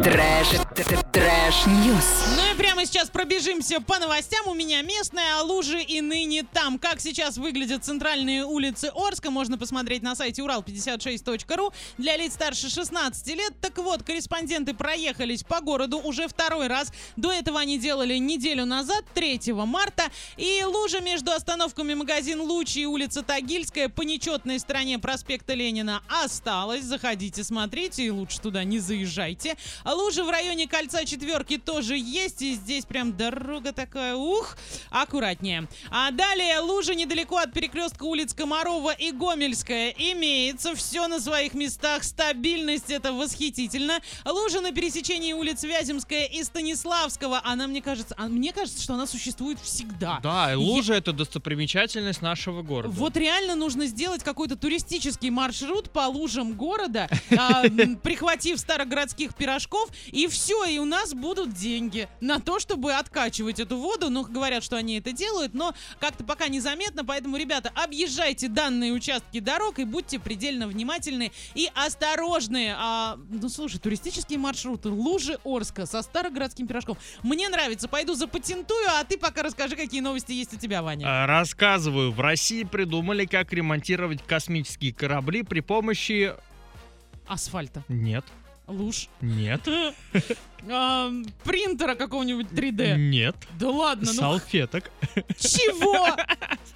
Trash, trash-news. Ну и прямо сейчас пробежимся по новостям. У меня местная, а лужи и ныне там. Как сейчас выглядят центральные улицы Орска, можно посмотреть на сайте урал56.ру для лиц старше 16 лет. Так вот, корреспонденты проехались по городу уже второй раз. До этого они делали неделю назад, 3 марта. И лужа между остановками магазин Лучи и улица Тагильская по нечетной стороне проспекта Ленина осталась. Заходите, смотрите и лучше туда не заезжайте. Лужи в районе кольца четверки тоже есть, и здесь прям дорога такая, ух, аккуратнее. А далее лужа недалеко от перекрестка улиц Комарова и Гомельская имеется, все на своих местах, стабильность это восхитительно. Лужа на пересечении улиц Вяземская и Станиславского, она мне кажется, а мне кажется, что она существует всегда. Да, и лужа это достопримечательность нашего города. Вот реально нужно сделать какой-то туристический маршрут по лужам города, а, прихватив старогородских пирожков, и все, и у нас будут деньги на то, чтобы откачивать эту воду. Ну, говорят, что они это делают, но как-то пока незаметно, поэтому, ребята, объезжайте данные участки дорог и будьте предельно внимательны и осторожны. А, ну, слушай, туристические маршруты, лужи Орска со старогородским пирожком. Мне нравится, пойду запатентую, а ты пока расскажи, какие новости есть у тебя, Ваня. А, Рассказываю, в России придумали, как ремонтировать космические корабли при помощи... Асфальта, Нет, луж. нет, А, принтера какого-нибудь 3D. нет. Да ладно, ну Салфеток. чего?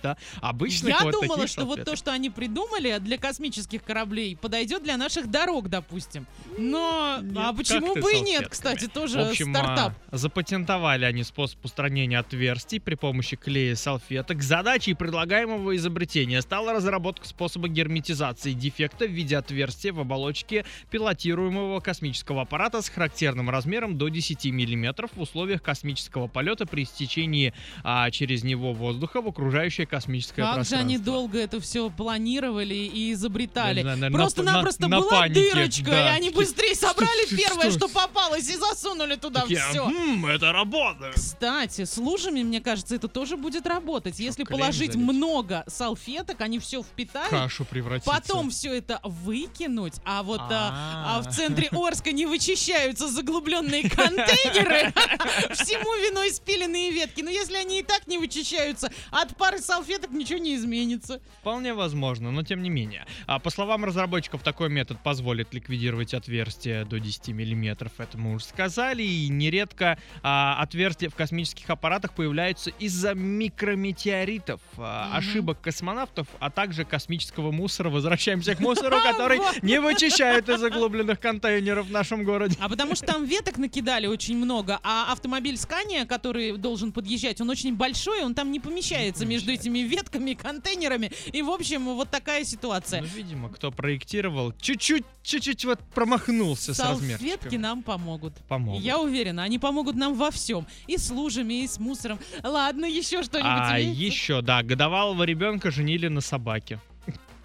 Да, обычных Я думала, что вот то, что они придумали для космических кораблей, подойдет для наших дорог, допустим. Но а почему бы и нет, кстати, тоже общем, стартап. а, запатентовали они способ устранения отверстий при помощи клея и салфеток. Задачей предлагаемого изобретения стала разработка способа герметизации дефекта в виде отверстия в оболочке пилотируемого космического аппарата с характерным размером до 10 мм в условиях космического полета при стечении а, через него воздуха в окружающее космическое Как же пространство. они долго это все планировали и изобретали. Просто-напросто на- на была панике, дырочка, да. и они быстрее собрали что- первое, что- что попалось, и засунули туда Такие, все. «М, это работает. Кстати, с лужами, мне кажется, это тоже будет работать. Если клеем положить залить? много салфеток, они все впитают, Кашу превратиться. потом все это выкинуть, а вот а, а в А. центре Орска не вычищаются заглубленные контейнеры, всему виной спиленные ветки. Но если они и так не вычищаются, от пары салфеток ничего не изменится. Вполне возможно, но тем не менее. А по словам разработчиков, такой метод позволит ликвидировать отверстия до 10 мм, это мы уже сказали, и нередко а, отверстия в космических аппаратах появляются из-за микрометеоритов, а, Мгм. ошибок космонавтов, а также космического мусора. Возвращаемся к мусору, который не вычищают из заглубленных контейнеров в нашем городе. А потому что там веток накидали очень много, а автомобиль Скания, который должен подъезжать, он очень большой, он там не помещается Не между этими ветками, контейнерами. И, в общем, вот такая ситуация. Ну, видимо, кто проектировал, чуть-чуть, чуть-чуть вот промахнулся с Салфетки размерчиком. нам помогут. Помогут. Я уверена, они помогут нам во всем. И с лужами, и с мусором. Ладно, еще что-нибудь А имеется? еще, да, годовалого ребенка женили на собаке.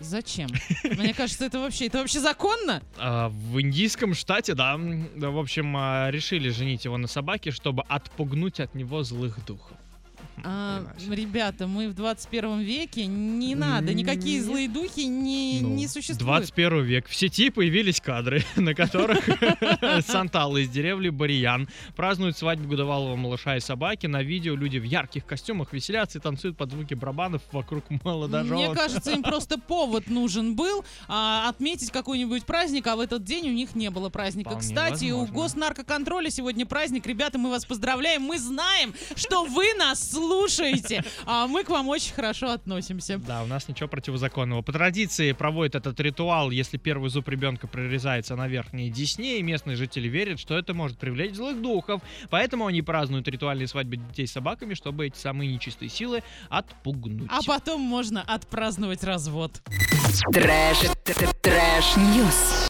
Зачем? Мне кажется, это вообще, это вообще законно? А, в индийском штате, да, в общем, а, решили женить его на собаке, чтобы отпугнуть от него злых духов. А, ребята, мы в 21 веке, не надо, никакие злые духи не, Ну, не существуют. 21 век. В сети появились кадры, на которых Санталы из деревни Бариян празднуют свадьбу годовалого малыша и собаки. На видео люди в ярких костюмах веселятся и танцуют под звуки барабанов вокруг молодоженов. Мне кажется, им просто повод нужен был а, отметить какой-нибудь праздник, а в этот день у них не было праздника. Вполне Кстати, у возможно. госнаркоконтроля сегодня праздник. Ребята, мы вас поздравляем. Мы знаем, что вы нас слушаете, а мы к вам очень хорошо относимся. Да, у нас ничего противозаконного. По традиции проводят этот ритуал, если первый зуб ребенка прорезается на верхней десне, и местные жители верят, что это может привлечь злых духов. Поэтому они празднуют ритуальные свадьбы детей с собаками, чтобы эти самые нечистые силы отпугнуть. А потом можно отпраздновать развод. Trash, trash-news.